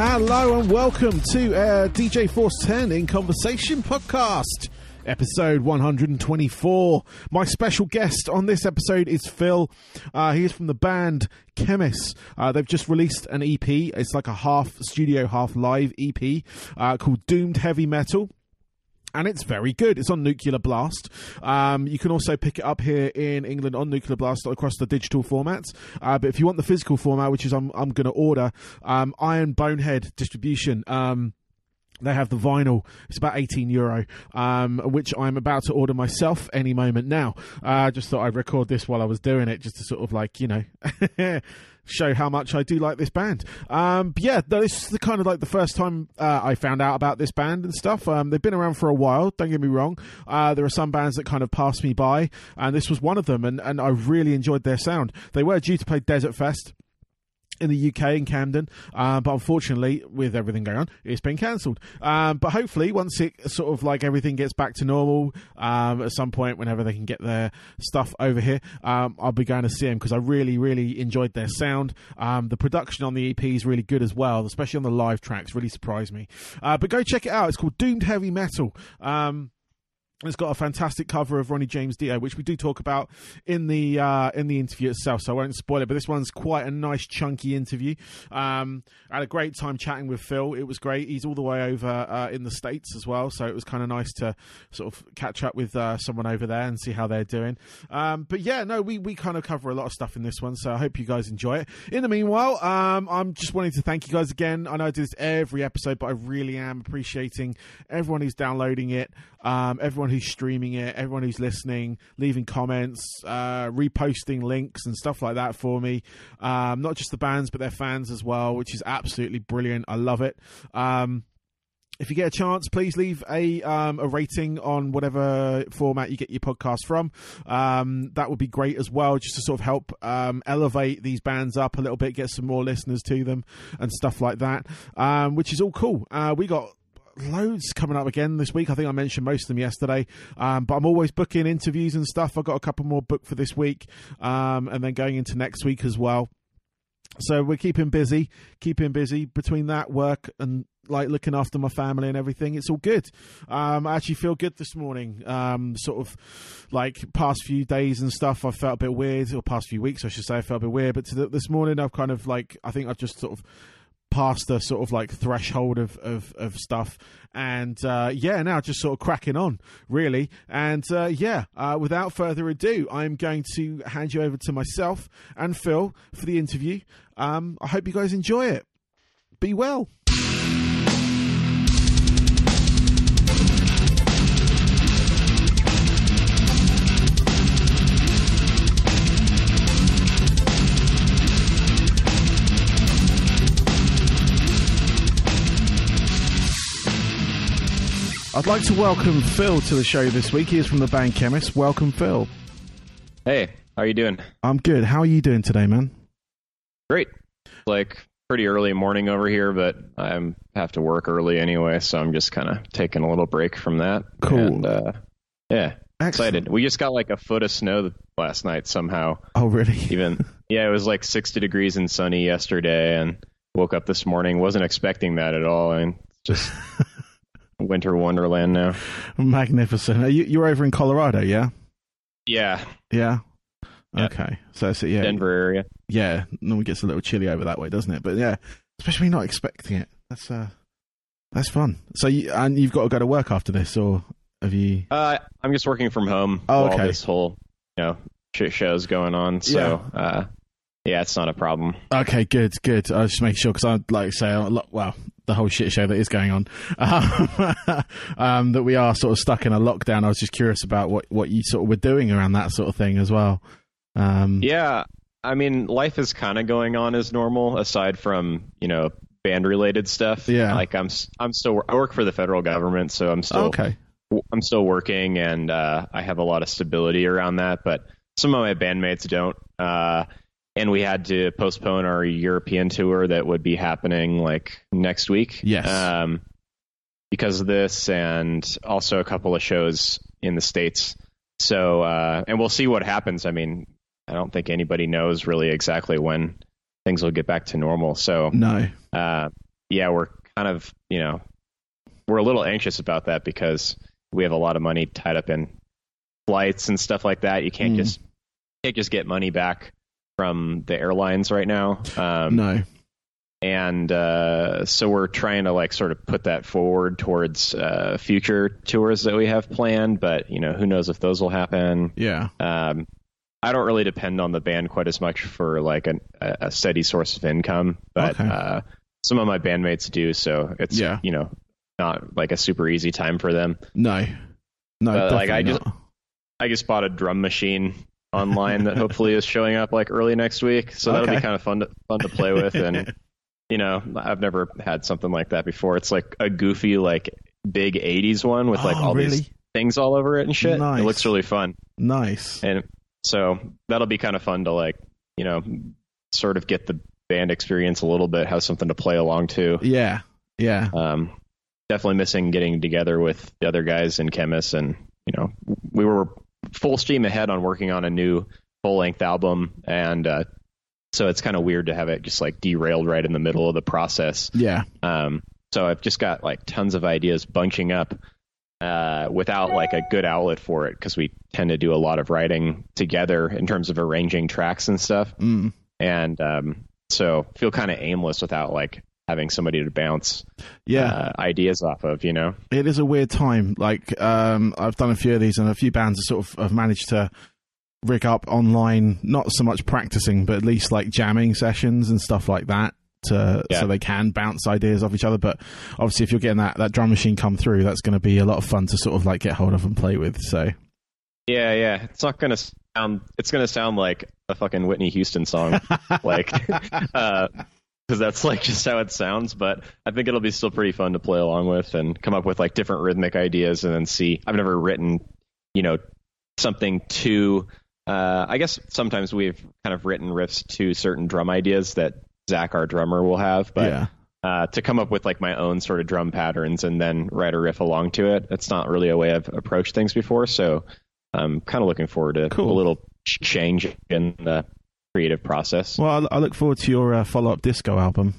Hello and welcome to uh, DJ Force 10 in Conversation podcast, episode 124. My special guest on this episode is Phil. Uh, he is from the band Khemmis. Uh, they've just released an EP. It's like a half studio, half live EP uh, called Doomed Heavy Metal and it's very good. It's on Nuclear Blast. Um, you can also pick it up here in England on Nuclear Blast across the digital formats. Uh, but if you want the physical format, which is I'm, I'm going to order, um, Iron Bonehead distribution. Um, they have the vinyl. It's about 18 euro, um, which I'm about to order myself any moment now. I uh, just thought I'd record this while I was doing it, just to sort of like, you know, show how much I do like this band. Um, yeah, this is the kind of like the first time uh, I found out about this band and stuff. Um, they've been around for a while. Don't get me wrong. Uh, there are some bands that kind of passed me by, and this was one of them. And, and I really enjoyed their sound. They were due to play Desert Fest in the UK in Camden, uh, but unfortunately, with everything going on, it's been cancelled. Um, but hopefully, once it sort of like everything gets back to normal, um, at some point, whenever they can get their stuff over here, um, I'll be going to see them because I really, really enjoyed their sound. Um, the production on the EP is really good as well, especially on the live tracks. Really surprised me. Uh, but go check it out. It's called Doomed Heavy Metal. Um, it's got a fantastic cover of Ronnie James Dio, which we do talk about in the uh, in the interview itself, so I won't spoil it. But this one's quite a nice, chunky interview. Um, I had a great time chatting with Phil. It was great. He's all the way over uh, in the states as well, so it was kind of nice to sort of catch up with uh, someone over there and see how they're doing. Um, but yeah, no, we we kind of cover a lot of stuff in this one, so I hope you guys enjoy it. In the meanwhile, um, I'm just wanting to thank you guys again. I know I do this every episode, but I really am appreciating everyone who's downloading it, um, everyone who's streaming it, everyone who's listening, leaving comments, uh, reposting links and stuff like that for me. Um, not just the bands, but their fans as well, which is absolutely brilliant. I love it. Um, if you get a chance, please leave a um, a rating on whatever format you get your podcast from. Um, that would be great as well, just to sort of help um, elevate these bands up a little bit, get some more listeners to them, and stuff like that. Um, which is all cool. Uh, we got loads coming up again this week. I think I mentioned most of them yesterday, um, but I'm always booking interviews and stuff. I've got a couple more booked for this week, um, and then going into next week as well. So we're keeping busy, keeping busy between that work and like looking after my family and everything. It's all good. Um, I actually feel good this morning. Um, sort of like past few days and stuff, I felt a bit weird, or past few weeks, I should say, I felt a bit weird. But the, this morning, I've kind of like, I think I've just sort of past the sort of like threshold of of, of stuff. And uh, yeah now just sort of cracking on really. And uh, yeah uh, without further ado i'm going to hand you over to myself and phil for the interview. Um, i hope you guys enjoy it. Be well I'd like to welcome Phil to the show this week. He is from the band Khemmis. Welcome, Phil. Hey, how are you doing? I'm good. How are you doing today, man? Great. Like pretty early morning over here, but I have to work early anyway, so I'm just kind of taking a little break from that. Cool. And, uh, yeah, Excellent. excited. We just got like a foot of snow last night somehow. Oh, really? Even yeah, it was like 60 degrees and sunny yesterday, and woke up this morning wasn't expecting that at all, and just winter wonderland now. Magnificent. Are you, you're over in Colorado, yeah? Yeah, Yeah. Yeah. Okay. So, so yeah, Denver area. yeah. Normally gets a little chilly over that way, doesn't it? But yeah, especially not expecting it. That's uh, that's fun. So, you, and you've got to go to work after this, or have you? Uh, I'm just working from home Oh, while okay. this whole you know shit show's going on. So uh, yeah, it's not a problem. Okay, good, good. I was just making sure because I'd like to say, well, the whole shit show that is going on, um, um, that we are sort of stuck in a lockdown. I was just curious about what what you sort of were doing around that sort of thing as well. Um, Yeah, I mean, life is kind of going on as normal, aside from you know band related stuff. Yeah. like I'm I'm still I work for the federal government, so I'm still okay. I'm still working, and uh, I have a lot of stability around that. But some of my bandmates don't. Uh, and we had to postpone our European tour that would be happening like next week. Yes. Um, because of this, and also a couple of shows in the states. So, uh, and we'll see what happens. I mean, I don't think anybody knows really exactly when things will get back to normal. So, No. uh, yeah, we're kind of you know we're a little anxious about that because we have a lot of money tied up in flights and stuff like that. You can't Mm. just can't just get money back from the airlines right now. Um, no. and uh, so we're trying to like sort of put that forward towards uh, future tours that we have planned. But you know, who knows if those will happen? Yeah. Um, I don't really depend on the band quite as much for like an, a a steady source of income, but Okay. uh, some of my bandmates do. So it's Yeah. you know not like a super easy time for them. No. No. But, like, I just- I just bought a drum machine online that hopefully is showing up like early next week, so that'll Okay. be kind of fun to fun to play with. And you know, I've never had something like that before. It's like a goofy like big '80s one with like Oh, all really? these things all over it and shit. Nice. It looks really fun, nice. and so that'll be kind of fun to like you know sort of get the band experience a little bit, have something to play along to. Yeah. Yeah. Um, definitely missing getting together with the other guys in Khemmis, and you know, we were full steam ahead on working on a new full length album, and uh, so it's kind of weird to have it just like derailed right in the middle of the process. Yeah. Um, so I've just got like tons of ideas bunching up uh, without like a good outlet for it because we tend to do a lot of writing together in terms of arranging tracks and stuff Mm. and um, so feel kind of aimless without like having somebody to bounce Yeah. uh, ideas off of, you know. it is a weird time. Like um, I've done a few of these, and a few bands have sort of have managed to rig up online, not so much practicing, but at least like jamming sessions and stuff like that. To, Yeah. So they can bounce ideas off each other, but obviously, if you're getting that, that drum machine come through, that's going to be a lot of fun to sort of like get hold of and play with. So Yeah, yeah. It's not gonna sound. It's gonna sound like a fucking Whitney Houston song, like, because that's like just how it sounds. But I think it'll be still pretty fun to play along with and come up with like different rhythmic ideas and then see. I've never written, you know, something to. Uh, I guess sometimes we've kind of written riffs to certain drum ideas that Zach, our drummer, will have, but. yeah, uh, to come up with like my own sort of drum patterns and then write a riff along to it. It's not really a way I've approached things before, so I'm kind of looking forward to Cool. a little change in the creative process. well, I, I look forward to your uh, follow up disco album.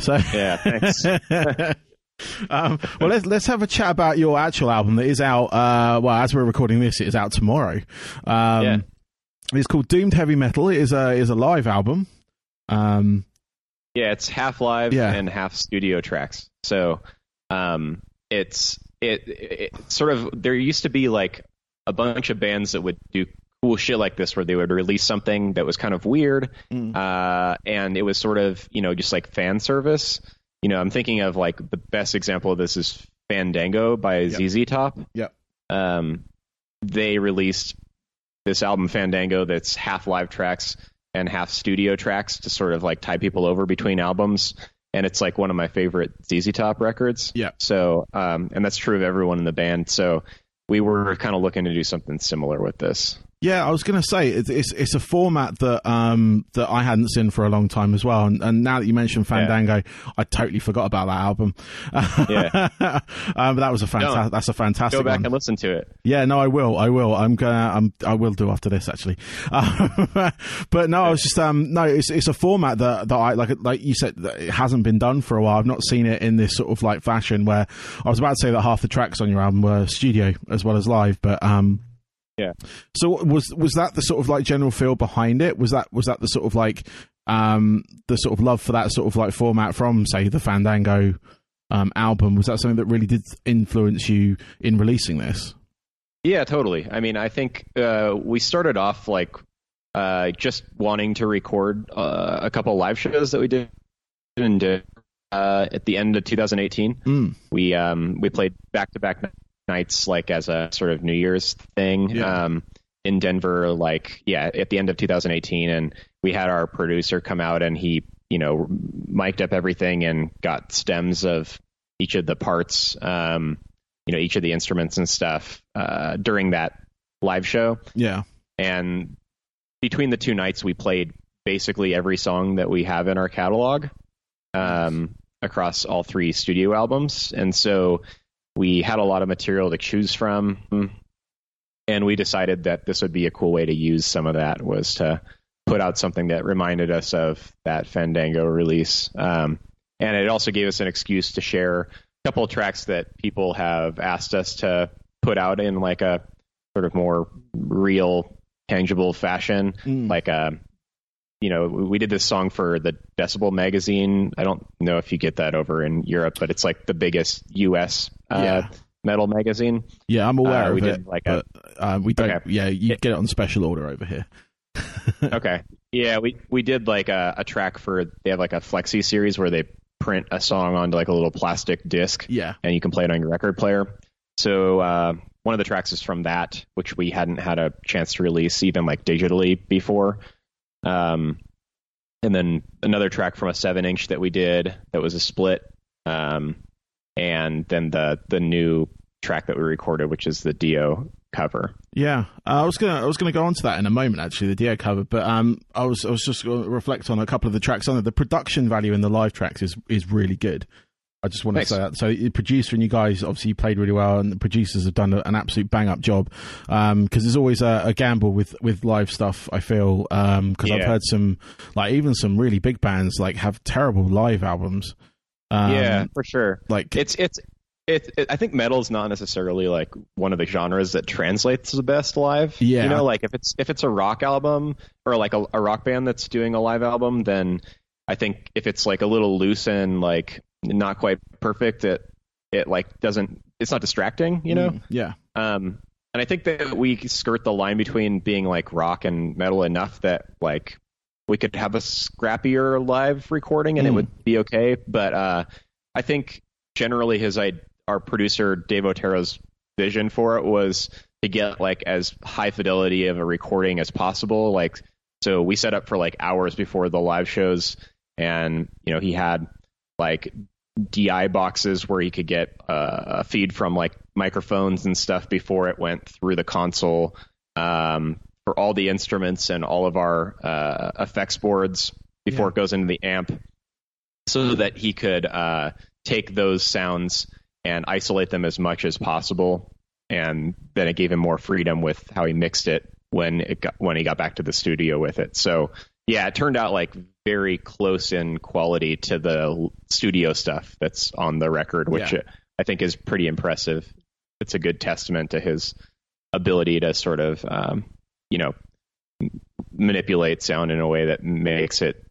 So Yeah, thanks. um, well, let's let's have a chat about your actual album that is out. Uh, well, as we're recording this, it is out tomorrow. Um, Yeah. It's called Doomed Heavy Metal. It is a is a live album. Um, yeah, it's half live Yeah. and half studio tracks. So um, it's it, it sort of there used to be like a bunch of bands that would do cool shit like this where they would release something that was kind of weird Mm. uh, and it was sort of you know just like fan service. You know, I'm thinking of like the best example of this is Fandango by Yep. ZZ Top. Yep. Um, they released this album Fandango that's half live tracks and half studio tracks to sort of like tie people over between albums. And it's like one of my favorite ZZ Top records. Yeah. So, um, and that's true of everyone in the band. So we were kind of looking to do something similar with this. Yeah, I was going to say it's, it's it's a format that um that I hadn't seen for a long time as well, and, and now that you mentioned Fandango, I totally forgot about that album. Yeah. um, but that was a No. fantastic. That's a fantastic Go back one. and listen to it. Yeah, no, I will. I will. I'm gonna. I'm. I will do after this actually. Um, but no, I was just. Um, no, it's it's a format that that I like. Like you said, it hasn't been done for a while. I've not seen it in this sort of like fashion where I was about to say that half the tracks on your album were studio as well as live, but um. Yeah. So was was that the sort of like general feel behind it? Was that was that the sort of like um the sort of love for that sort of like format from say the Fandango um album? Was that something that really did influence you in releasing this? Yeah, totally. I mean, I think uh, we started off like uh, just wanting to record uh, a couple live shows that we did and uh, at the end of 2018. Mm. We um, we played back to back nights like as a sort of New Year's thing Yeah. um, in Denver. Like yeah, at the end of 2018, and we had our producer come out and he you know mic'd up everything and got stems of each of the parts. Um, you know each of the instruments and stuff uh, during that live show. Yeah. And between the two nights, we played basically every song that we have in our catalog um, across all three studio albums. And so we had a lot of material to choose from. And we decided that this would be a cool way to use some of that was to put out something that reminded us of that Fandango release. Um, and it also gave us an excuse to share a couple of tracks that people have asked us to put out in like a sort of more real, tangible fashion, Mm. like a. You know, we did this song for the Decibel magazine. I don't know if you get that over in Europe, but it's like the biggest U.S. Uh, Yeah. metal magazine. Yeah, I'm aware Uh, of we it. did like a- but, uh, we don't. Okay. Yeah, you get it on special order over here. okay. Yeah, we we did like a, a track for they have like a flexi series where they print a song onto like a little plastic disc Yeah, and you can play it on your record player. So uh, one of the tracks is from that, which we hadn't had a chance to release even like digitally before. Um, and then another track from a seven inch that we did that was a split. Um, and then the the new track that we recorded, which is the Dio cover. yeah. Uh, I was gonna. I was gonna go on to that in a moment. Actually, the Dio cover, but um, I was. I was just going to reflect on a couple of the tracks on it. The production value in the live tracks is is really good. I just want to say that. So, the producer and you guys obviously played really well, and the producers have done a, an absolute bang up job. Because there's always a, a gamble with with live stuff. I feel because I've heard some like even some really big bands like have terrible live albums. Um, yeah, for sure. like it's it's it, it I think metal is not necessarily like one of the genres that translates the best live. Yeah. You know, like if it's if it's a rock album or like a, a rock band that's doing a live album, then I think if it's like a little loose and like not quite perfect, it it like doesn't it's not distracting, you know? mm, yeah, Um, and I think that we skirt the line between being like rock and metal enough that like we could have a scrappier live recording and it Mm. would be okay. But uh, I think generally his I our producer Dave Otero's vision for it was to get like as high fidelity of a recording as possible. Like so we set up for like hours before the live shows and you know he had like DI boxes where he could get uh, a feed from like microphones and stuff before it went through the console um, for all the instruments and all of our uh, effects boards before Yeah. it goes into the amp, so that he could uh, take those sounds and isolate them as much as possible. And then it gave him more freedom with how he mixed it when it got, when he got back to the studio with it. So yeah, it turned out like very close in quality to the studio stuff that's on the record, which Yeah. I think is pretty impressive. It's a good testament to his ability to sort of, um, you know, manipulate sound in a way that makes it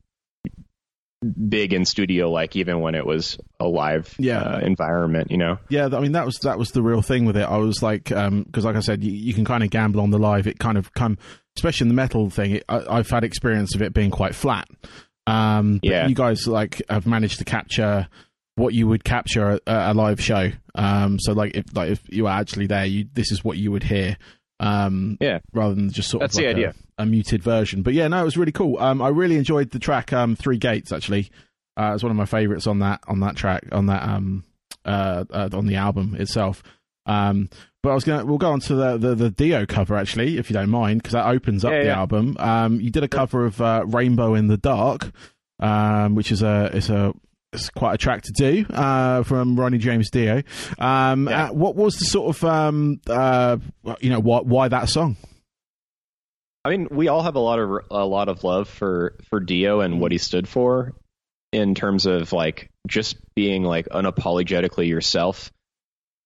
big in studio, like even when it was a live Yeah. uh, environment, you know. Yeah, I mean that was that was the real thing with it. I was like, because like I said, you, you can kind of gamble on the live. It kind of come, especially in the metal thing. It, I, I've had experience of it being quite flat. Um, but Yeah. you guys like have managed to capture what you would capture at a live show. Um, so like if like if you were actually there, you this is what you would hear. Um, Yeah. rather than just sort That's of the idea. A, a muted version. But yeah, no, it was really cool. Um, I really enjoyed the track um, Three Gates. Actually, uh, it's one of my favorites on that on that track on that um uh, uh on the album itself. Um, but I was gonna we'll go on to the the, the Dio cover actually, if you don't mind, because that opens up Yeah, the yeah. album. Um, you did a cover of uh, Rainbow in the Dark, um, which is a it's a it's quite a track to do uh, from Ronnie James Dio. Um, Yeah. uh, what was the sort of um, uh, you know why why that song? I mean, we all have a lot of a lot of love for for Dio and what he stood for in terms of like just being like unapologetically yourself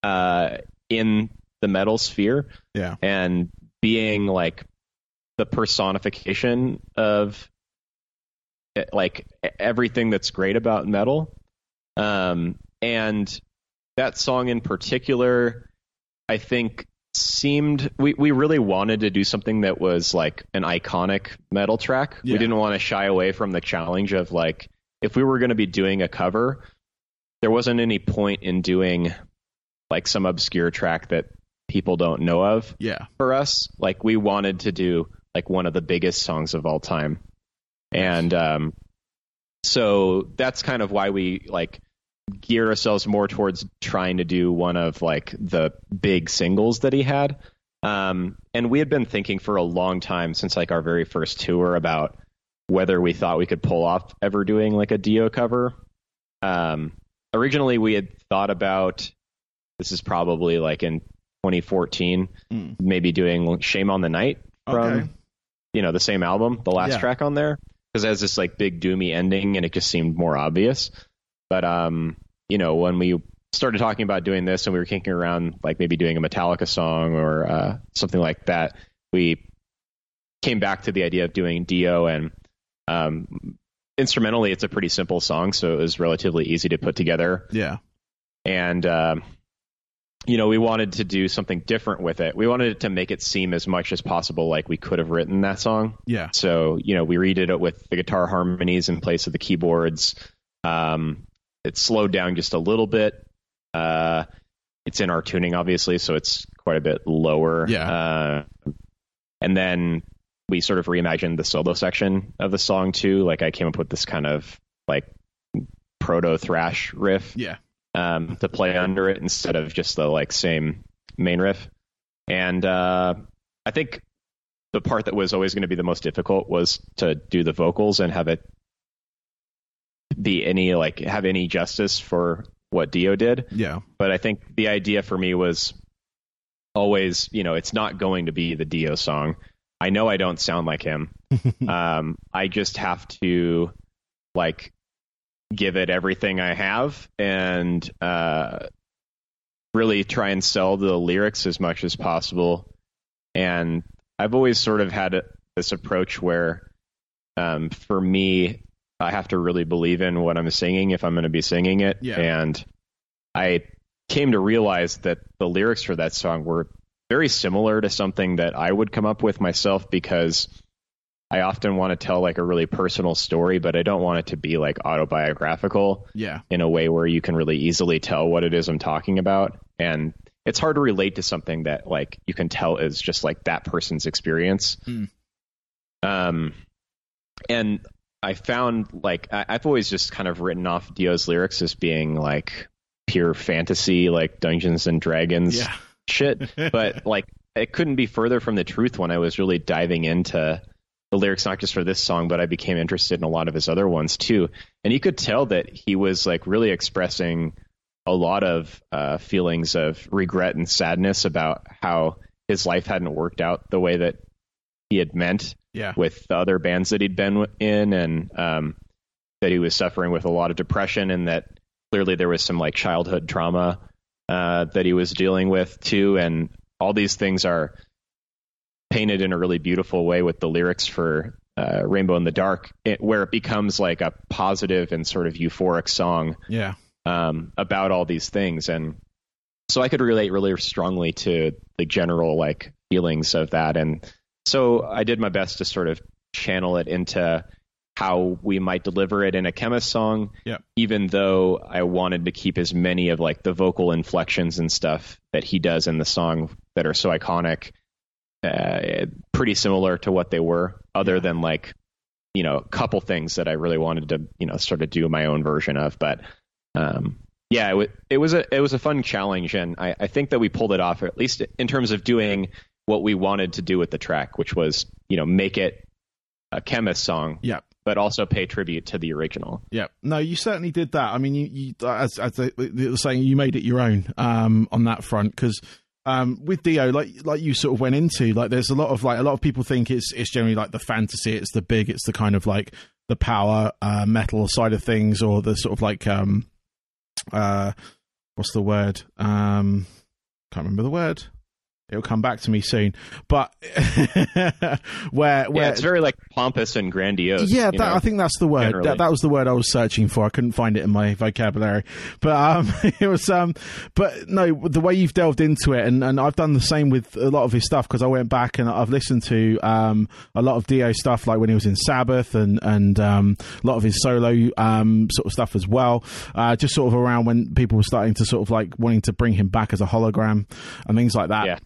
uh, in the metal sphere Yeah, and being like the personification of like e- everything that's great about metal. Um, and that song in particular, I think seemed we, we really wanted to do something that was like an iconic metal track. Yeah. We didn't want to shy away from the challenge of like if we were going to be doing a cover, there wasn't any point in doing like some obscure track that people don't know of yeah, for us. Like we wanted to do like one of the biggest songs of all time. And um so that's kind of why we like gear ourselves more towards trying to do one of like the big singles that he had. Um and we had been thinking for a long time since like our very first tour about whether we thought we could pull off ever doing like a Dio cover. Um originally we had thought about this is probably like in 2014 Mm. maybe doing Shame on the Night from Okay. you know the same album, the last Yeah. track on there, because it has this like big doomy ending, and it just seemed more obvious. But um, you know, when we started talking about doing this and we were kicking around like maybe doing a Metallica song or uh, something like that, we came back to the idea of doing Dio and um, instrumentally it's a pretty simple song, so it was relatively easy to put together. Yeah. And um, you know, we wanted to do something different with it. We wanted to make it seem as much as possible like we could have written that song. Yeah. So, you know, we redid it with the guitar harmonies in place of the keyboards. Um, it slowed down just a little bit. Uh, it's in our tuning, obviously, so it's quite a bit lower. Yeah. Uh, and then we sort of reimagined the solo section of the song too. Like I came up with this kind of like proto thrash riff Yeah. Um, to play under it instead of just the like same main riff. And uh, I think the part that was always going to be the most difficult was to do the vocals and have it be any like have any justice for what Dio did. Yeah. But I think the idea for me was always, you know, it's not going to be the Dio song. I know I don't sound like him. um, I just have to like give it everything I have and uh, really try and sell the lyrics as much as possible. And I've always sort of had a, this approach where, um, for me, I have to really believe in what I'm singing if I'm going to be singing it. Yeah. And I came to realize that the lyrics for that song were very similar to something that I would come up with myself because I often want to tell like a really personal story, but I don't want it to be like autobiographical Yeah. in a way where you can really easily tell what it is I'm talking about. And it's hard to relate to something that like you can tell is just like that person's experience. Hmm. Um, and I found like I, I've always just kind of written off Dio's lyrics as being like pure fantasy, like Dungeons and Dragons Yeah. shit. But like it couldn't be further from the truth when I was really diving into the lyrics, not just for this song, but I became interested in a lot of his other ones too. And you could tell that he was like really expressing a lot of uh, feelings of regret and sadness about how his life hadn't worked out the way that he had meant Yeah. with the other bands that he'd been in, and um, that he was suffering with a lot of depression, and that clearly there was some like childhood trauma uh, that he was dealing with too, and all these things are painted in a really beautiful way with the lyrics for uh, Rainbow in the Dark, it, where it becomes like a positive and sort of euphoric song Yeah. um, about all these things, and so I could relate really strongly to the general like feelings of that, and so I did my best to sort of channel it into how we might deliver it in a Khemmis song Yep. even though i wanted to keep as many of like the vocal inflections and stuff that he does in the song that are so iconic uh, pretty similar to what they were other Yeah. than like you know a couple things that i really wanted to you know sort of do my own version of but um yeah it, w- it was a it was a fun challenge and I, I think that we pulled it off at least in terms of doing what we wanted to do with the track which was you know make it a Khemmis song Yeah. but also pay tribute to the original Yeah, no, you certainly did that. I mean, you, you as as they were saying, you made it your own um, on that front because um, with Dio, like like you sort of went into, like there's a lot of like a lot of people think it's it's generally like the fantasy, it's the big, it's the kind of like the power uh, metal side of things, or the sort of like um, uh, what's the word? Um, can't remember the word. It'll come back to me soon. But where where yeah it's very like pompous and grandiose yeah, that, know? I think that's the word. generally. That, that was the word I was searching for. I couldn't find it in my vocabulary, but um, it was um, but no, the way you've delved into it, and, and I've done the same with a lot of his stuff because I went back and I've listened to um a lot of Dio stuff, like when he was in Sabbath, and and um a lot of his solo um sort of stuff as well. Uh, just sort of around when people were starting to sort of like wanting to bring him back as a hologram and things like that yeah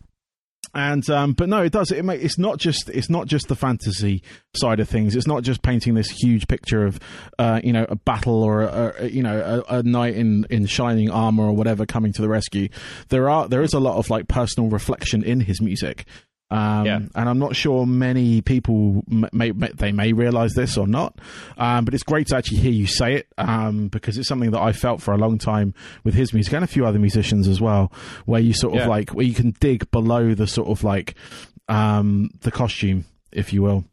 and um, but no, it does. It it's not just it's not just the fantasy side of things. It's not just painting this huge picture of uh, you know a battle or a, a, you know a, a knight in, in shining armor or whatever coming to the rescue. There are there is a lot of like personal reflection in his music. Um, Yeah. and I'm not sure many people may, may they may realize this or not, um, but it's great to actually hear you say it um, because it's something that I felt for a long time with his music and a few other musicians as well, where you sort of Yeah. like where you can dig below the sort of like um, the costume, if you will,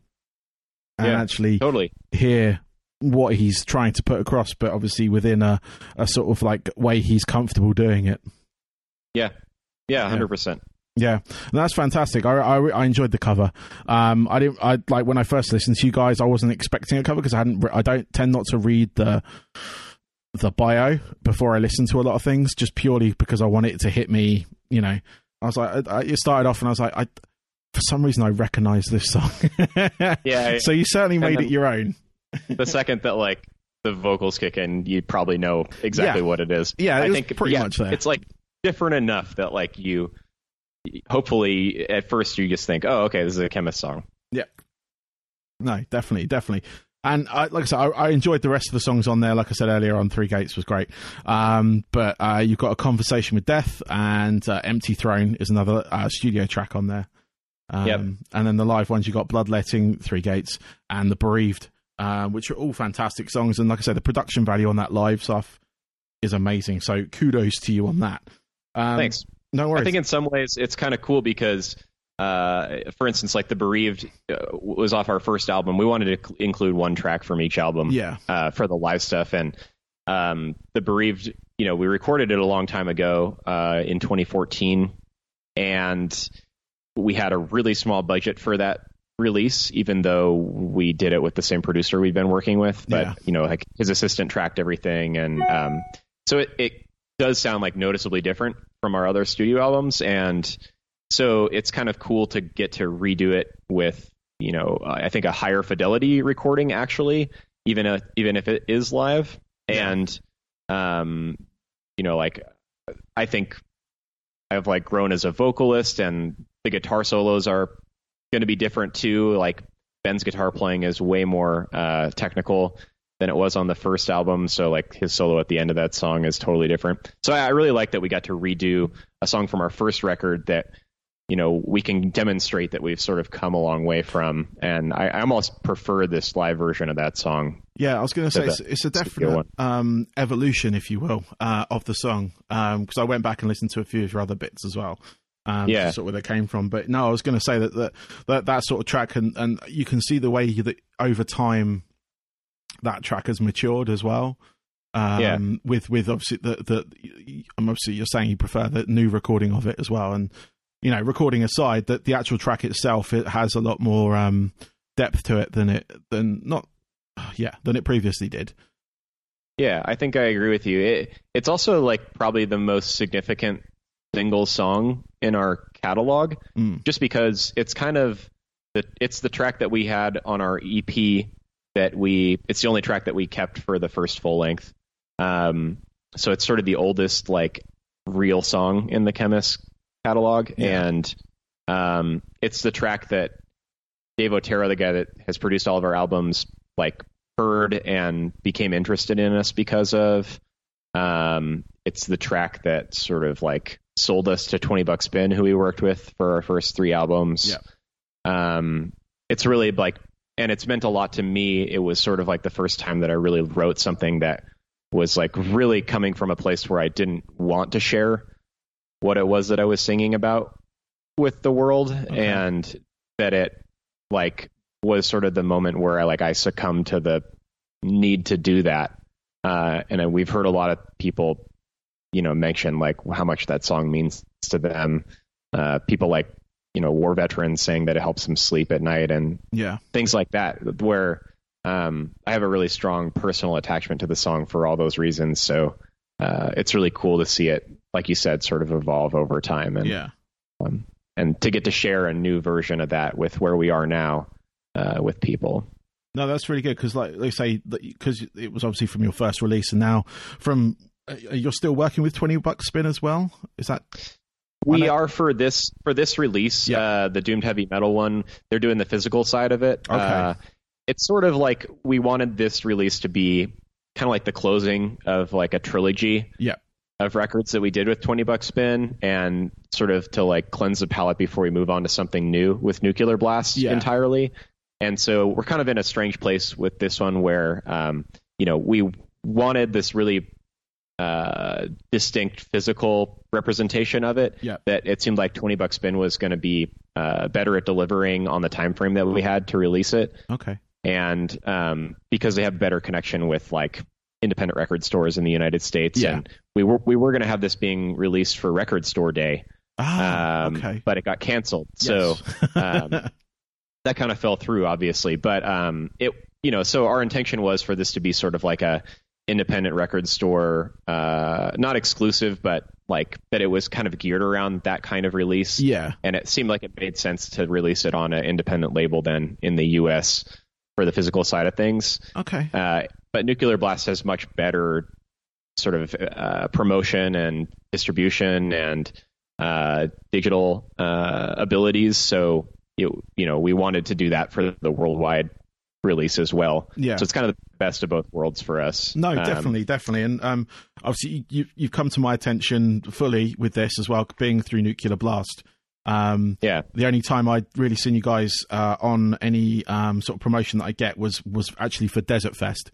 and Yeah. actually totally hear what he's trying to put across, but obviously within a, a sort of like way he's comfortable doing it. Yeah, yeah, hundred percent. Yeah, that's fantastic. I, I, I enjoyed the cover. Um, I didn't. I like when I first listened to you guys. I wasn't expecting a cover because I hadn't. I don't tend not to read the the bio before I listen to a lot of things, just purely because I want it to hit me. You know, I was like, I, it started off and I was like, I for some reason I recognize this song. yeah. So you certainly made it your own. the second that like the vocals kick in, you probably know exactly Yeah. what it is. Yeah, I think pretty yeah, much there. It's like different enough that like you, hopefully at first you just think, oh, okay, this is a Khemmis song. Yeah. No, definitely, definitely. And I, like I said, I, I enjoyed the rest of the songs on there. Like I said earlier, on Three Gates was great. Um, but uh, you've got a conversation with Death and uh, Empty Throne is another uh, studio track on there. Um, Yep. And then the live ones you got Bloodletting, Three Gates, and The Bereaved, uh, which are all fantastic songs. And like I said, the production value on that live stuff is amazing. So kudos to you on that. Um, Thanks. No worries. I think in some ways it's kind of cool because, uh, for instance, like the Bereaved uh, was off our first album. We wanted to include one track from each album. yeah, uh, for the live stuff. And um, the bereaved, you know, we recorded it a long time ago uh, in 2014, and we had a really small budget for that release, even though we did it with the same producer we've been working with. But Yeah. you know, like his assistant tracked everything, and um, so it, it does sound like noticeably different from our other studio albums, and so it's kind of cool to get to redo it with you know uh, I think a higher fidelity recording actually even a, even if it is live. Yeah. and um you know like I think I've like grown as a vocalist and the guitar solos are going to be different too. Like Ben's guitar playing is way more uh technical than it was on the first album so like his solo at the end of that song is totally different so I, I really like that we got to redo a song from our first record that you know we can demonstrate that we've sort of come a long way from and i, I almost prefer this live version of that song Yeah, I was going to say it's, it's a definite um, evolution, if you will, uh, of the song. Because I went back and listened to a few of your other bits as well. Um, Yeah. sort of where they came from. But no, I was going to say that that, that that sort of track, and, and you can see the way that over time that track has matured as well. Um, Yeah. With with obviously the the I'm obviously you're saying you prefer the new recording of it as well, and you know recording aside, that the actual track itself it has a lot more um, depth to it than it than not yeah than it previously did. yeah i think i agree with you it, it's also like probably the most significant single song in our catalog Mm. just because it's kind of the it's the track that we had on our ep that we it's the only track that we kept for the first full length. Um so it's sort of the oldest like real song in the Khemmis catalog. Yeah. and um it's the track that dave otero the guy that has produced all of our albums like heard and became interested in us because of. Um it's the track that sort of like sold us to 20 bucks spin who we worked with for our first three albums. Um it's really like and it's meant a lot to me. It was sort of like the first time that i really wrote something that was like really coming from a place where i didn't want to share what it was that i was singing about with the world and that it like was sort of the moment where i like i succumbed to the need to do that. Uh and then we've heard a lot of people you know mention like how much that song means to them. Uh people like you know war veterans saying that it helps them sleep at night and Yeah, things like that where um, I have a really strong personal attachment to the song for all those reasons. So uh, it's really cool to see it, like you said, sort of evolve over time and yeah, um, and to get to share a new version of that with where we are now uh, with people. no, that's really good because like they say because it was obviously from your first release, and now from uh, you're still working with Twenty Bucks Spin as well. Is that We are for this for this release, Yeah. uh, the Doomed Heavy Metal one. They're doing the physical side of it. Okay. Uh, it's sort of like we wanted this release to be kind of like the closing of like a trilogy. Yeah. Of records that we did with Twenty Bucks Spin, and sort of to like cleanse the palate before we move on to something new with Nuclear Blast Yeah. entirely. And so we're kind of in a strange place with this one where, um, you know, we wanted this really uh, distinct physical representation of it. Yeah. That it seemed like Twenty Bucks Spin was going to be uh, better at delivering on the time frame that we had to release it. okay? and um, because they have better connection with like independent record stores in the United States, Yeah. and we were we were going to have this being released for Record Store Day, Ah, um, okay. but it got canceled. So um, that kind of fell through, obviously. But um, it, you know, so our intention was for this to be sort of like a independent record store, uh, not exclusive, but like that it was kind of geared around that kind of release. yeah. And it seemed like it made sense to release it on an independent label then in the U.S. for the physical side of things. Okay. Uh, but Nuclear Blast has much better sort of uh, promotion and distribution and uh, digital uh, abilities. So you, you know we wanted to do that for the worldwide release as well. Yeah. So it's kind of the best of both worlds for us. No, Um, definitely, definitely, and um, obviously you, you've come to my attention fully with this as well, being through Nuclear Blast. Um, Yeah. the only time I'd really seen you guys uh, on any um, sort of promotion that I get was was actually for Desert Fest,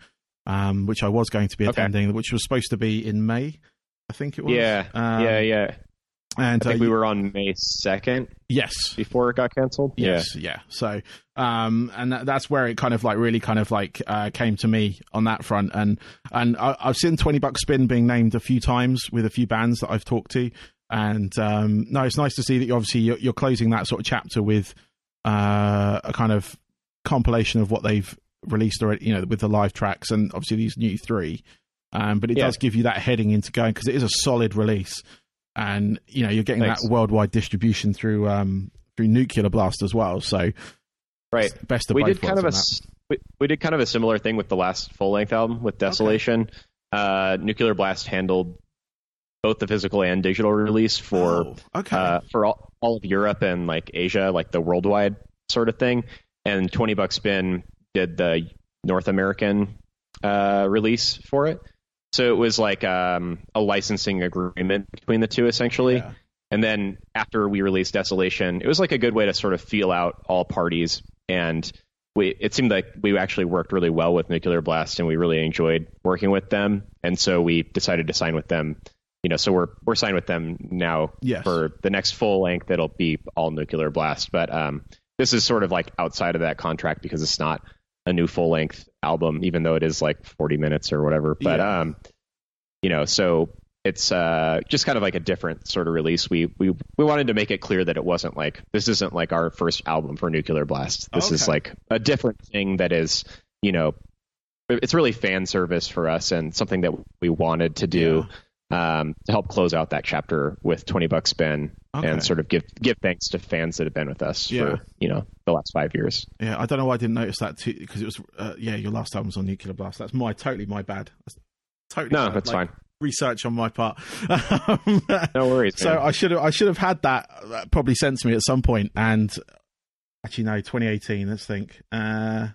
um, which I was going to be Okay. attending, which was supposed to be in May, I think it was. Yeah. Um, yeah. Yeah. And I think uh, we were on May second yes, before it got canceled. Yes, yeah. So, um, and that, that's where it kind of like really kind of like uh, came to me on that front, and and I, I've seen Twenty Buck Spin being named a few times with a few bands that I've talked to, and um, no, it's nice to see that you obviously you're, you're closing that sort of chapter with uh, a kind of compilation of what they've released already, you know, with the live tracks and obviously these new three. Um, but it Yeah. does give you that heading into going because it is a solid release, and you know you're getting Thanks. that worldwide distribution through um, through Nuclear Blast as well. So Right. best of we both did kind of a worlds on s- we, we did kind of a similar thing with the last full length album with Desolation. Uh, Nuclear Blast handled both the physical and digital release for Oh, okay, uh, for all, all of Europe and like Asia, like the worldwide sort of thing. And Twenty Bucks Spin did the North American uh, release for it. So it was like um, a licensing agreement between the two, essentially. Yeah. And then after we released Desolation, it was like a good way to sort of feel out all parties. And we, it seemed like we actually worked really well with Nuclear Blast, and we really enjoyed working with them. And so we decided to sign with them. You know, so we're we're signed with them now Yes. for the next full length. It'll be all Nuclear Blast, but um, this is sort of like outside of that contract because it's not a new full length album, even though it is like 40 minutes or whatever. But Yeah. um, you know, so it's uh, just kind of like a different sort of release. We we we wanted to make it clear that it wasn't like this isn't like our first album for Nuclear Blast. This is like a different thing that is, you know, it's really fan service for us and something that we wanted to do um, to help close out that chapter with 20 bucks spin Okay. and sort of give give thanks to fans that have been with us Yeah. for you know the last five years. yeah. I don't know why I didn't notice that too because it was uh, yeah. Your last album was on Nuclear Blast. That's my totally my bad. That's totally No, bad. that's Like, fine. Research on my part. Um, No worries. So man. I should have I should have had that uh, probably sent to me at some point and actually no 2018 let's think uh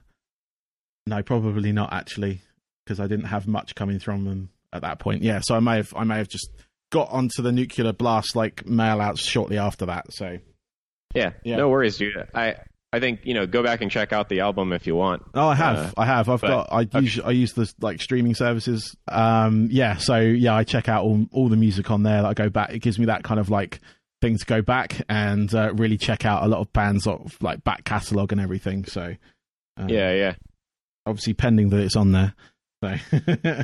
no probably not actually because I didn't have much coming from them at that point yeah so I may have I may have just got onto the nuclear blast like mail outs shortly after that so yeah, yeah. no worries, dude. I I think you know go back and check out the album if you want. Oh, I have, Uh, I have. I've but- got. I use. I use the like streaming services. Um, yeah. So yeah, I check out all all the music on there. I go back. It gives me that kind of like thing to go back and uh, really check out a lot of bands of like back catalog and everything. So uh, Yeah, yeah, obviously pending that it's on there. So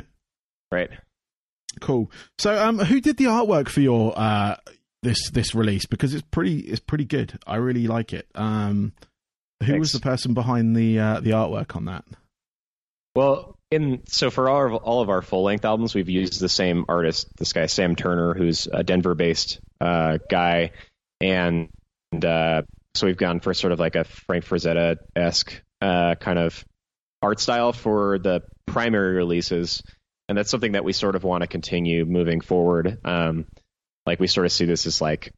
right. cool. So um, who did the artwork for your uh this this release? Because it's pretty it's pretty good. I really like it. Um, who was the person behind the uh, the artwork on that? Well, in so for all of, all of our full length albums, we've used the same artist. This guy Sam Turner, who's a Denver based uh, guy, and, and uh, so we've gone for sort of like a Frank Frazetta esque uh, kind of art style for the primary releases, and that's something that we sort of want to continue moving forward. Um, like we sort of see this as like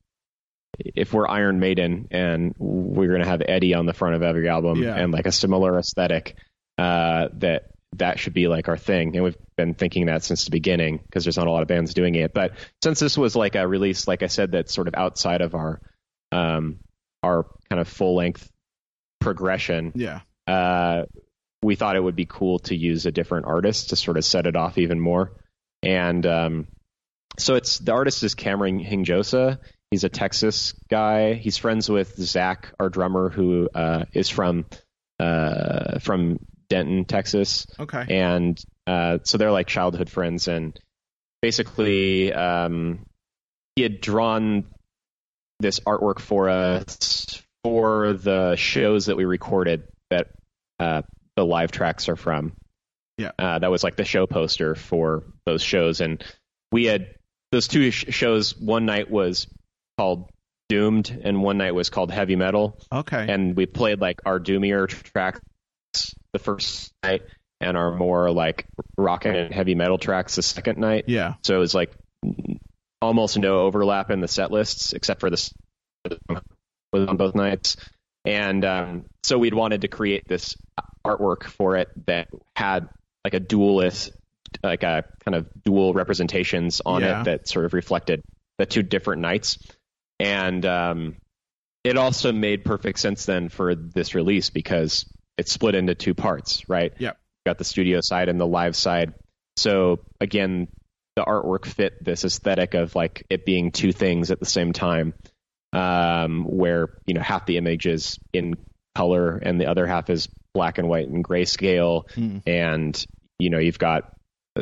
if we're Iron Maiden and we're gonna have Eddie on the front of every album Yeah. and like a similar aesthetic, uh, that that should be like our thing. And we've been thinking that since the beginning because there's not a lot of bands doing it. But since this was like a release, like I said, that's sort of outside of our um, our kind of full length progression, Yeah. uh, we thought it would be cool to use a different artist to sort of set it off even more. And um, so it's the artist is Cameron Hinojosa. He's a Texas guy. He's friends with Zach, our drummer, who uh, is from uh, from Denton, Texas, Okay. and uh, so they're like childhood friends. And basically, um, he had drawn this artwork for us for the shows that we recorded that uh, the live tracks are from. Yeah. uh, that was like the show poster for those shows, and we had those two sh- shows. One night was called Doomed, and one night was called Heavy Metal Okay. and we played like our doomier tracks the first night and our more like rock and heavy metal tracks the second night yeah. so it was like almost no overlap in the set lists except for this was on both nights and um, so we'd wanted to create this artwork for it that had like a dualist like a kind of dual representations on Yeah. it that sort of reflected the two different nights and um, it also made perfect sense then for this release because it's split into two parts right Yep. got the studio side and the live side so again the artwork fit this aesthetic of like it being two things at the same time um, where you know half the image is in color and the other half is black and white and grayscale Hmm. and you know you've got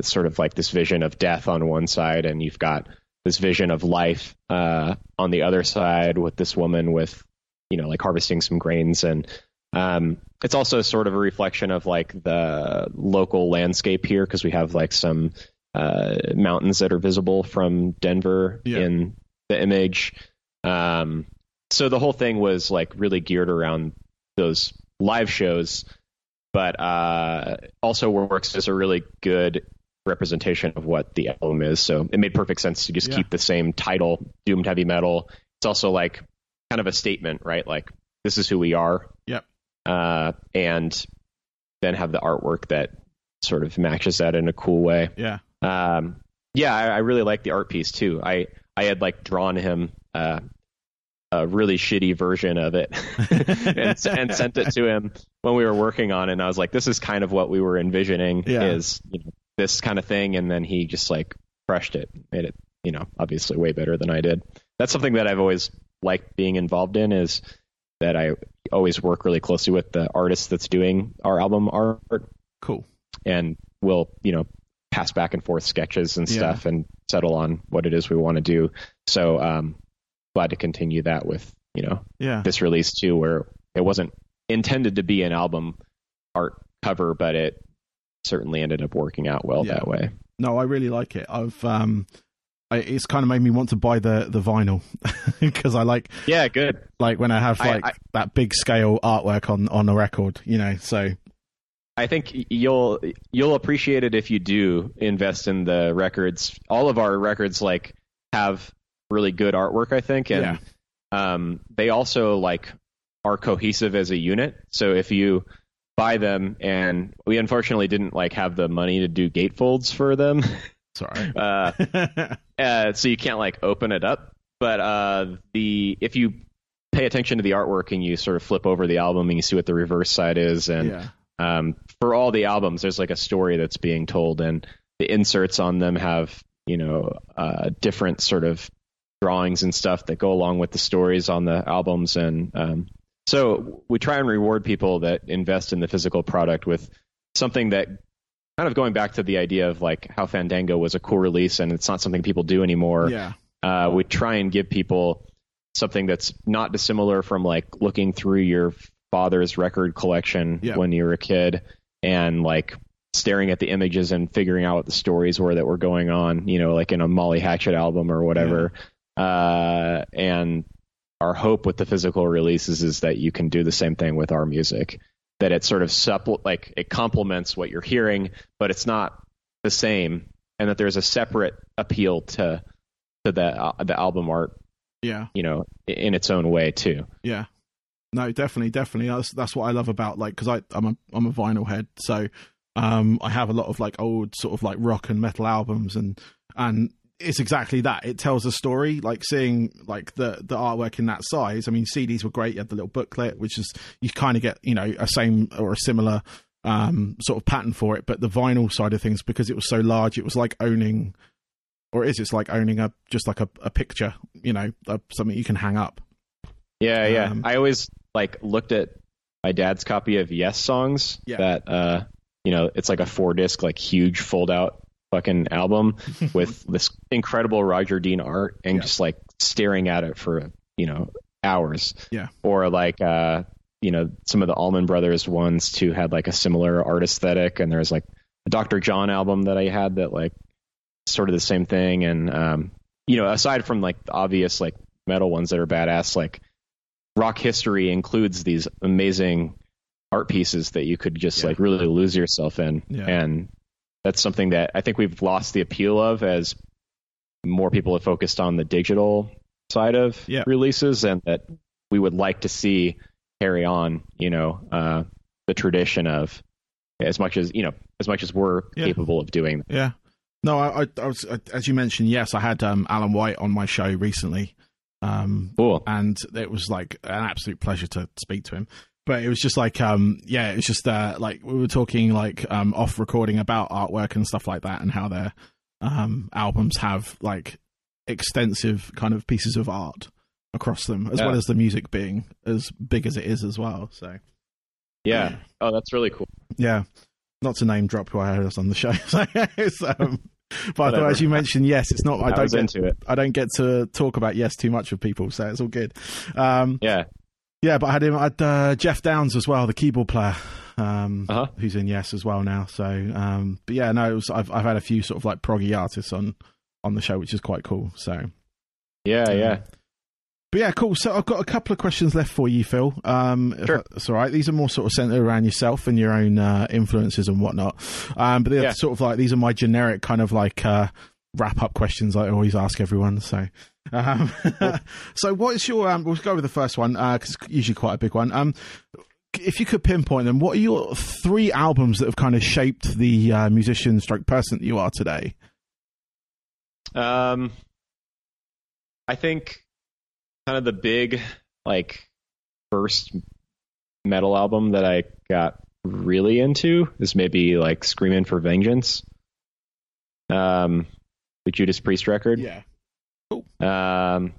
sort of like this vision of death on one side and you've got this vision of life uh, on the other side with this woman with you know like harvesting some grains and um, it's also sort of a reflection of like the local landscape here because we have like some uh, mountains that are visible from Denver Yeah. in the image. Um, so the whole thing was like really geared around those live shows, but uh, also works as a really good representation of what the album is. So it made perfect sense to just Yeah. keep the same title, Doomed Heavy Metal. It's also like kind of a statement, right? Like this is who we are. Yep. Uh, and then have the artwork that sort of matches that in a cool way. Yeah. Um, yeah, I, I really like the art piece too. I I had like drawn him uh, a really shitty version of it and, and sent it to him when we were working on it. And I was like, this is kind of what we were envisioning Yeah. is you know, this kind of thing. And then he just like crushed it, made it, you know, obviously way better than I did. That's something that I've always liked being involved in is that I always work really closely with the artist that's doing our album art Cool. and we'll you know pass back and forth sketches and Yeah. stuff and settle on what it is we want to do so um glad to continue that with you know Yeah. this release too where it wasn't intended to be an album art cover but it certainly ended up working out well Yeah. that way No, I really like it. I've um, I, it's kind of made me want to buy the the vinyl because I like yeah good like when I have I- like I- that big scale artwork on on a record, you know. So I think you'll you'll appreciate it if you do invest in the records. All of our records like have really good artwork, I think, and um, they also like are cohesive as a unit. So if you buy them, and we unfortunately didn't like have the money to do gatefolds for them, sorry. uh, uh, so you can't like open it up. But uh, the if you pay attention to the artwork and you sort of flip over the album and you see what the reverse side is, and yeah. um, for all the albums, there's like a story that's being told, and the inserts on them have you know uh, different sort of drawings and stuff that go along with the stories on the albums, and um, so we try and reward people that invest in the physical product with something that kind of going back to the idea of like how Fandango was a cool release and it's not something people do anymore Yeah. uh, we try and give people something that's not dissimilar from like looking through your father's record collection Yeah. when you were a kid and like staring at the images and figuring out what the stories were that were going on, you know, like in a Molly Hatchet album or whatever. Uh, and our hope with the physical releases is that you can do the same thing with our music. That it sort of supple like it complements what you're hearing, but it's not the same, and that there's a separate appeal to to the uh, the album art, Yeah. you know, in its own way too. Yeah. No, definitely, definitely. That's that's what I love about like because I I'm a I'm a vinyl head, so um I have a lot of like old sort of like rock and metal albums and and it's exactly that. It tells a story. Like seeing like the the artwork in that size. I mean, CDs were great. You had the little booklet, which is you kind of get you know a same or a similar um sort of pattern for it. But the vinyl side of things, because it was so large, it was like owning, or is it's like owning a just like a, a picture. You know, uh, something you can hang up. Yeah, yeah. Um, I always like looked at my dad's copy of Yessongs. Yeah. That uh, you know, it's like a four disc, like huge fold out fucking album with this incredible Roger Dean art, and Yeah. just like staring at it for you know hours. Yeah. Or like uh, you know, some of the Allman Brothers ones too had like a similar art aesthetic, and there's like a Dr. John album that I had that like sort of the same thing, and um, you know, aside from like the obvious like metal ones that are badass, like rock history includes these amazing art pieces that you could just Yeah. like really lose yourself in, Yeah. and that's something that I think we've lost the appeal of as more people have focused on the digital side of Yeah. releases, and that we would like to see carry on, you know, uh, the tradition of as much as you know, as much as we're Yeah. capable of doing. Yeah. No, I, I, I was I, as you mentioned. Yes, I had um, Alan White on my show recently, um, Cool. and it was like an absolute pleasure to speak to him. But it was just like, um, yeah, it was just uh, like we were talking like um, off recording about artwork and stuff like that, and how their um, albums have like extensive kind of pieces of art across them, as Yeah. well as the music being as big as it is as well. So Yeah. Oh, that's really cool. yeah, not to name drop who I heard us on the show. so, um, but I thought, Whatever. as you mentioned, yes, it's not. I I, don't get into it. I don't get to talk about Yes too much with people, so it's all good. Um, Yeah. Yeah, but I had him. I had uh, Geoff Downes as well, the keyboard player, um, Uh-huh. who's in Yes as well now. So, um, but yeah, no, was, I've I've had a few sort of like proggy artists on on the show, which is quite cool. So, Yeah. Yeah. but yeah, cool. So I've got a couple of questions left for you, Phil. Um, Sure. that's all right. These are more sort of centered around yourself and your own uh, influences and whatnot. Um, but they're Yeah. sort of like these are my generic kind of like uh, wrap up questions I always ask everyone. So, um, so what is your? Um, we'll go with the first one because it's usually quite a big one. Um, if you could pinpoint them, what are your three albums that have kind of shaped the uh, musician stroke person that you are today? Um, I think kind of the big like first metal album that I got really into is maybe like Screaming for Vengeance. Um, the Judas Priest record. Yeah, Um,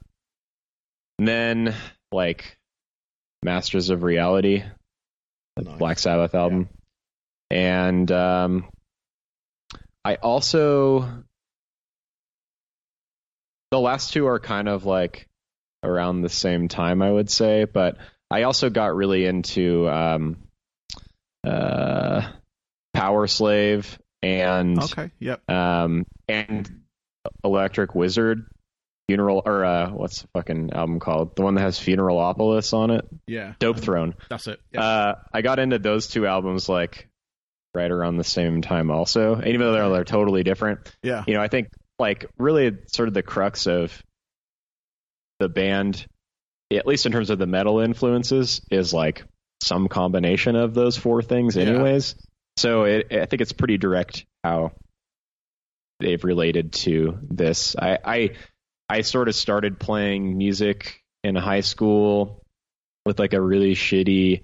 and then like Masters of Reality, the Nice. Black Sabbath album, and um, I also the last two are kind of like around the same time, I would say, but I also got really into um, uh, Powerslave and okay, yep, um, and Electric Wizard funeral or uh, what's the fucking album called? The one that has Funeralopolis on it, yeah, Dopethrone. that's it. Yep. Uh, I got into those two albums like right around the same time, also. And even though they're, they're totally different, yeah, you know, I think like really sort of the crux of the band, at least in terms of the metal influences, is like some combination of those four things, anyways. Yeah. So it, I think it's pretty direct how they've related to this. I, I I sort of started playing music in high school with like a really shitty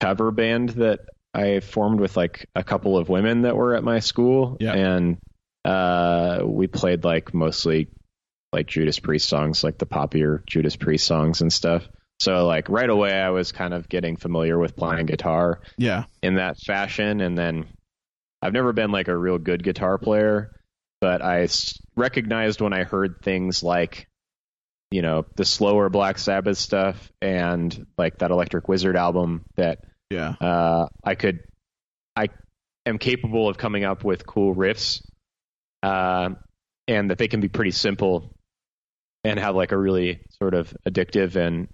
cover band that I formed with like a couple of women that were at my school, Yeah. and uh, we played like mostly like Judas Priest songs, like the poppier Judas Priest songs and stuff. So like right away, I was kind of getting familiar with playing guitar yeah, in that fashion, and then I've never been like a real good guitar player, but I recognized when I heard things like you know the slower Black Sabbath stuff and like that Electric Wizard album that yeah, uh, I could, I am capable of coming up with cool riffs, uh, and that they can be pretty simple and have like a really sort of addictive and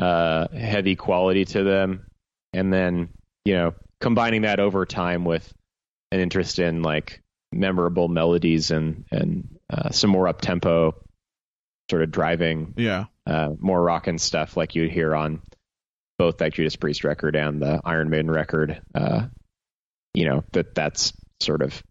uh, heavy quality to them. And then, you know, combining that over time with an interest in like memorable melodies and, and uh, some more up tempo sort of driving yeah. uh, more rockin' stuff like you'd hear on both that Judas Priest record and the Iron Maiden record. Uh, you know that that's sort of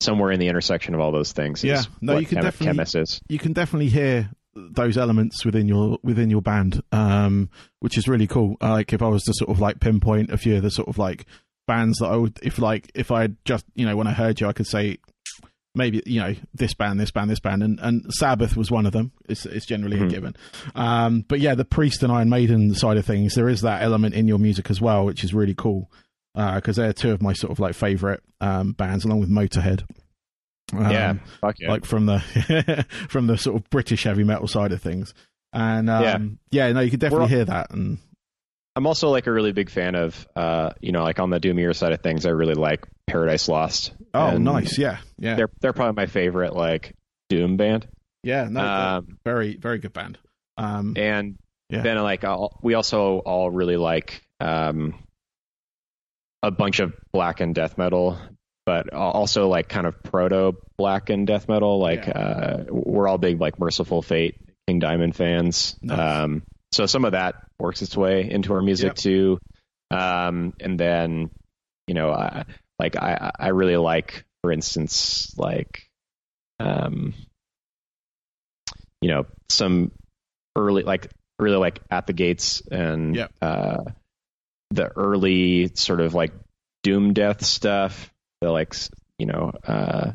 somewhere in the intersection of all those things. Yeah. No, you can Chem- definitely- is. you can definitely hear those elements within your within your band, um, which is really cool. Uh, Like if I was to sort of like pinpoint a few of the sort of like bands that I would, if like if I just you know when I heard you, I could say maybe you know this band, this band, this band, and, and Sabbath was one of them. It's, it's generally Mhm. a given. Um, but yeah, the Priest and Iron Maiden side of things, there is that element in your music as well, which is really cool because they're two of my sort of like favorite um, bands, along with Motorhead. Um, yeah, fuck yeah. like from the from the sort of British heavy metal side of things. And um, yeah. no, you could definitely We're- hear that. And I'm also like a really big fan of, uh, you know, like on the Doom Eater side of things, I really like Paradise Lost. oh, And nice, yeah, yeah, They're they're probably my favorite like Doom band. yeah. No, Um, very very good band. Um, and Yeah. then like I'll, we also all really like um, a bunch of black and death metal, but also like kind of proto black and death metal. Like uh, we're all big like Mercyful Fate, King Diamond fans. Nice. Um, so some of that works its way into our music Yep. too. Um, and then you know, I, like I I really like, for instance, like um, you know, some early like really like at the gates and Yep. uh, the early sort of like doom death stuff, the like you know uh,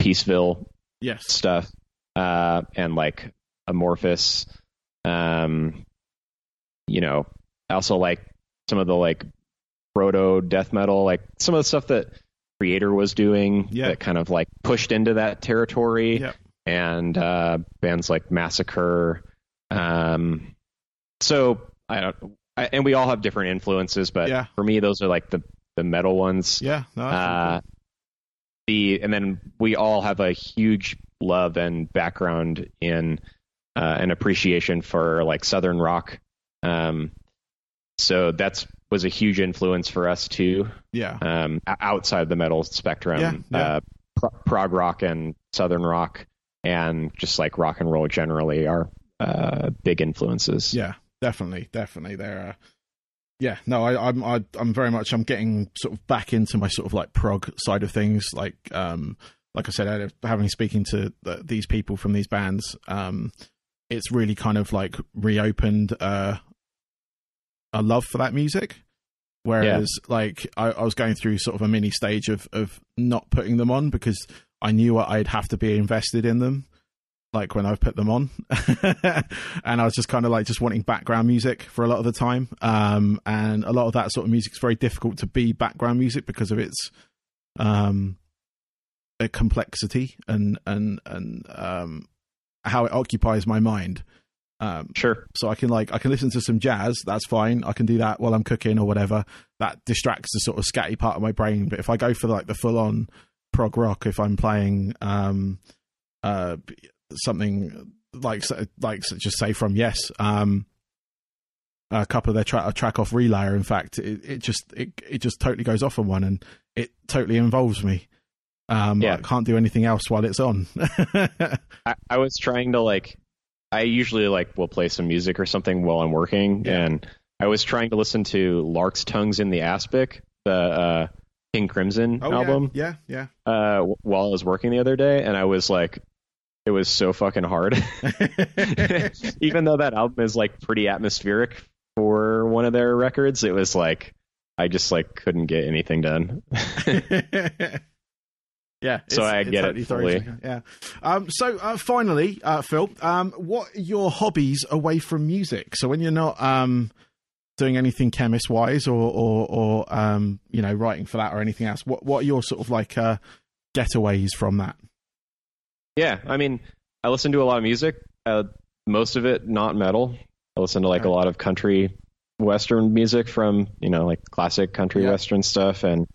Peaceville yes, stuff, uh, and like Amorphis. Um, you know, I also like some of the like proto death metal, like some of the stuff that Kreator was doing Yeah. that kind of like pushed into that territory Yep. and uh, bands like Massacre. Um, so I don't, I, and we all have different influences, but Yeah. for me, those are like the the metal ones. yeah, no, Uh, the and then we all have a huge love and background in uh, an appreciation for like southern rock. Um, so that's was a huge influence for us too yeah, um, outside the metal spectrum, Yeah, yeah. Uh, pro- prog rock and southern rock, and just like rock and roll generally are uh, big influences. yeah, definitely, definitely. There, uh, yeah, no, I, I'm, I, I'm very much, I'm getting sort of back into my sort of like prog side of things. Like, um, like I said, having speaking to the, these people from these bands, um, it's really kind of like reopened uh, a love for that music. Whereas, like, I, I was going through sort of a mini stage of of not putting them on because I knew I'd have to be invested in them. Like when I put them on, and I was just kind of like just wanting background music for a lot of the time. Um, and a lot of that sort of music is very difficult to be background music because of its um, complexity and and and um, how it occupies my mind. Um, Sure. so I can like I can listen to some jazz. That's fine. I can do that while I'm cooking or whatever. That distracts the sort of scatty part of my brain. But if I go for like the full on prog rock, if I'm playing um uh something like like just say from Yes, um a couple of their track a track off Relayer. In fact, it, it just it it just totally goes off on one, and it totally involves me. Um, Yeah. I can't do anything else while it's on. I, I was trying to like I usually like will play some music or something while I'm working Yeah. and I was trying to listen to Lark's Tongues in the Aspic, the uh, King Crimson oh album, yeah, yeah, uh, while I was working the other day, and I was like, it was so fucking hard. Even though that album is like pretty atmospheric for one of their records, it was like I just like couldn't get anything done. Yeah. So I get it fully. Yeah. Um, so uh, finally, uh, Phil, um, what are your hobbies away from music? So when you're not um, doing anything Khemmis wise, or or, or um, you know writing for that or anything else, what what are your sort of like uh, getaways from that? Yeah, I mean, I listen to a lot of music. Uh, most of it not metal. I listen to like a lot of country western music from you know like classic country Yeah. western stuff and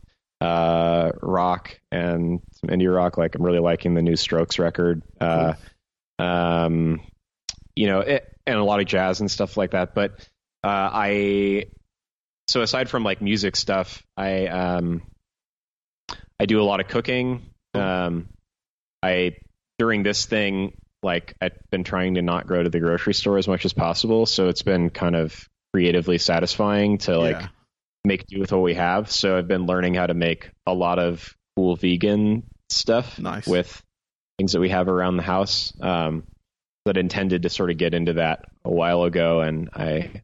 uh, rock and some indie rock. Like I'm really liking the new Strokes record. Uh, um, you know, it, and a lot of jazz and stuff like that. But uh, I so aside from like music stuff, I um, I do a lot of cooking. Um, I during this thing, like I've been trying to not go to the grocery store as much as possible, so it's been kind of creatively satisfying to like Yeah. Make do with what we have. So I've been learning how to make a lot of cool vegan stuff Nice. with things that we have around the house. Um, that intended to sort of get into that a while ago, and I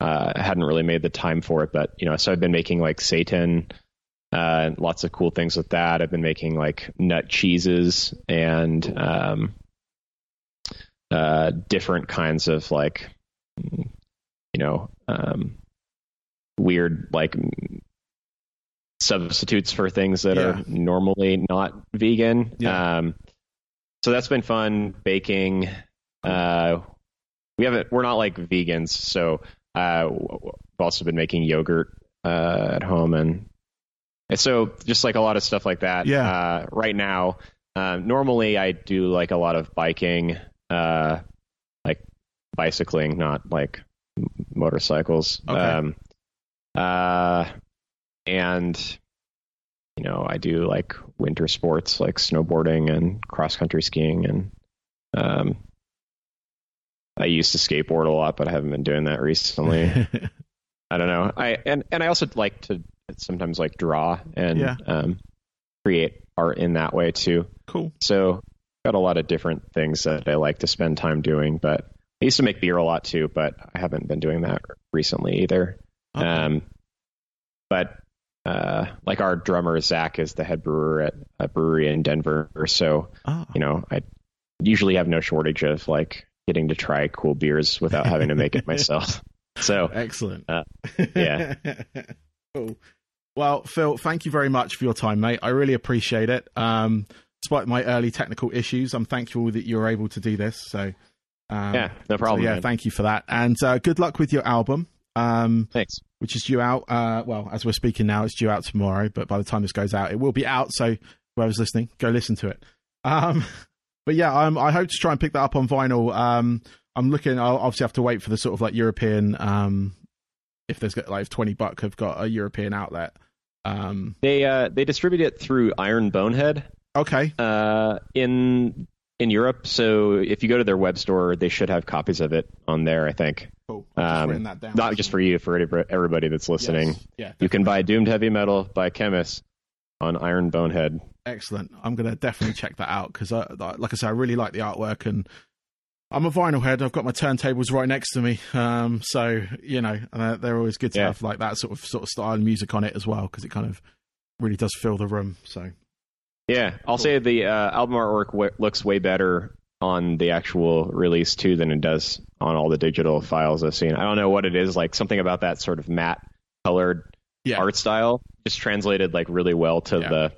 uh, hadn't really made the time for it. But you know, so I've been making like seitan uh, lots of cool things with that. I've been making like nut cheeses and um, uh, different kinds of like, you know, um, weird like substitutes for things that Yeah. are normally not vegan. Yeah. Um, so that's been fun baking. Uh, we haven't. We're not like vegans, so uh, we've also been making yogurt uh, at home, and, and so just like a lot of stuff like that. Yeah. Uh, right now, um, normally I do like a lot of biking, uh, like bicycling, not like motorcycles. Okay. Um, uh, and you know, I do like winter sports like snowboarding and cross country skiing and um I used to skateboard a lot, but I haven't been doing that recently. I don't know. I and and I also like to sometimes like draw and Yeah. um create art in that way too. cool. So got a lot of different things that I like to spend time doing, but I used to make beer a lot too, but I haven't been doing that recently either. Okay. Um, but uh, like our drummer Zach is the head brewer at a brewery in Denver, so Ah. you know I usually have no shortage of like getting to try cool beers without having to make it myself. So Excellent. Uh, yeah. cool. Well, Phil, thank you very much for your time, mate. I really appreciate it. Um, despite my early technical issues, I'm thankful that you were able to do this. So, um, yeah, no so problem. yeah, man. thank you for that, and uh, good luck with your album. Um, Thanks. which is due out. Uh, well, as we're speaking now, it's due out tomorrow. But by the time this goes out, it will be out. So whoever's listening, go listen to it. Um, but yeah, um, I hope to try and pick that up on vinyl. Um, I'm looking. I'll obviously have to wait for the sort of like European. Um, if there's got- like if Twenty Buck have got a European outlet. Um, They uh, they distribute it through Iron Bonehead. okay. uh, in in Europe. So if you go to their web store, they should have copies of it on there. I think Cool. Um, not just for you, for everybody that's listening. Yes. Yeah. You can buy Doomed Heavy Metal by Khemmis on Iron Bonehead. Excellent. I'm going to definitely check that out because, like I said, I really like the artwork and I'm a vinyl head. I've got my turntables right next to me, um, so you know uh, they're always good to Yeah. have like that sort of sort of style of music on it as well because it kind of really does fill the room. So Yeah, I'll say the uh, album artwork w- looks way better on the actual release too than it does on all the digital files I've seen. I don't know what it is, like something about that sort of matte colored yeah, art style just translated like really well to Yeah. the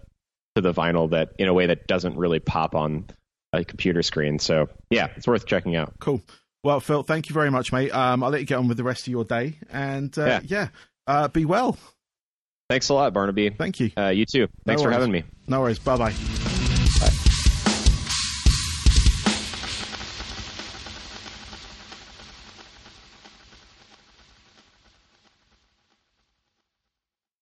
to the vinyl that in a way that doesn't really pop on a computer screen. So yeah, it's worth checking out. cool. Well, Phil, thank you very much, mate. Um, I'll let you get on with the rest of your day, and uh, yeah, Yeah. uh, be well. Thanks a lot, Barnaby. Thank you. Uh, you too. Thanks for having me. No worries. Bye bye.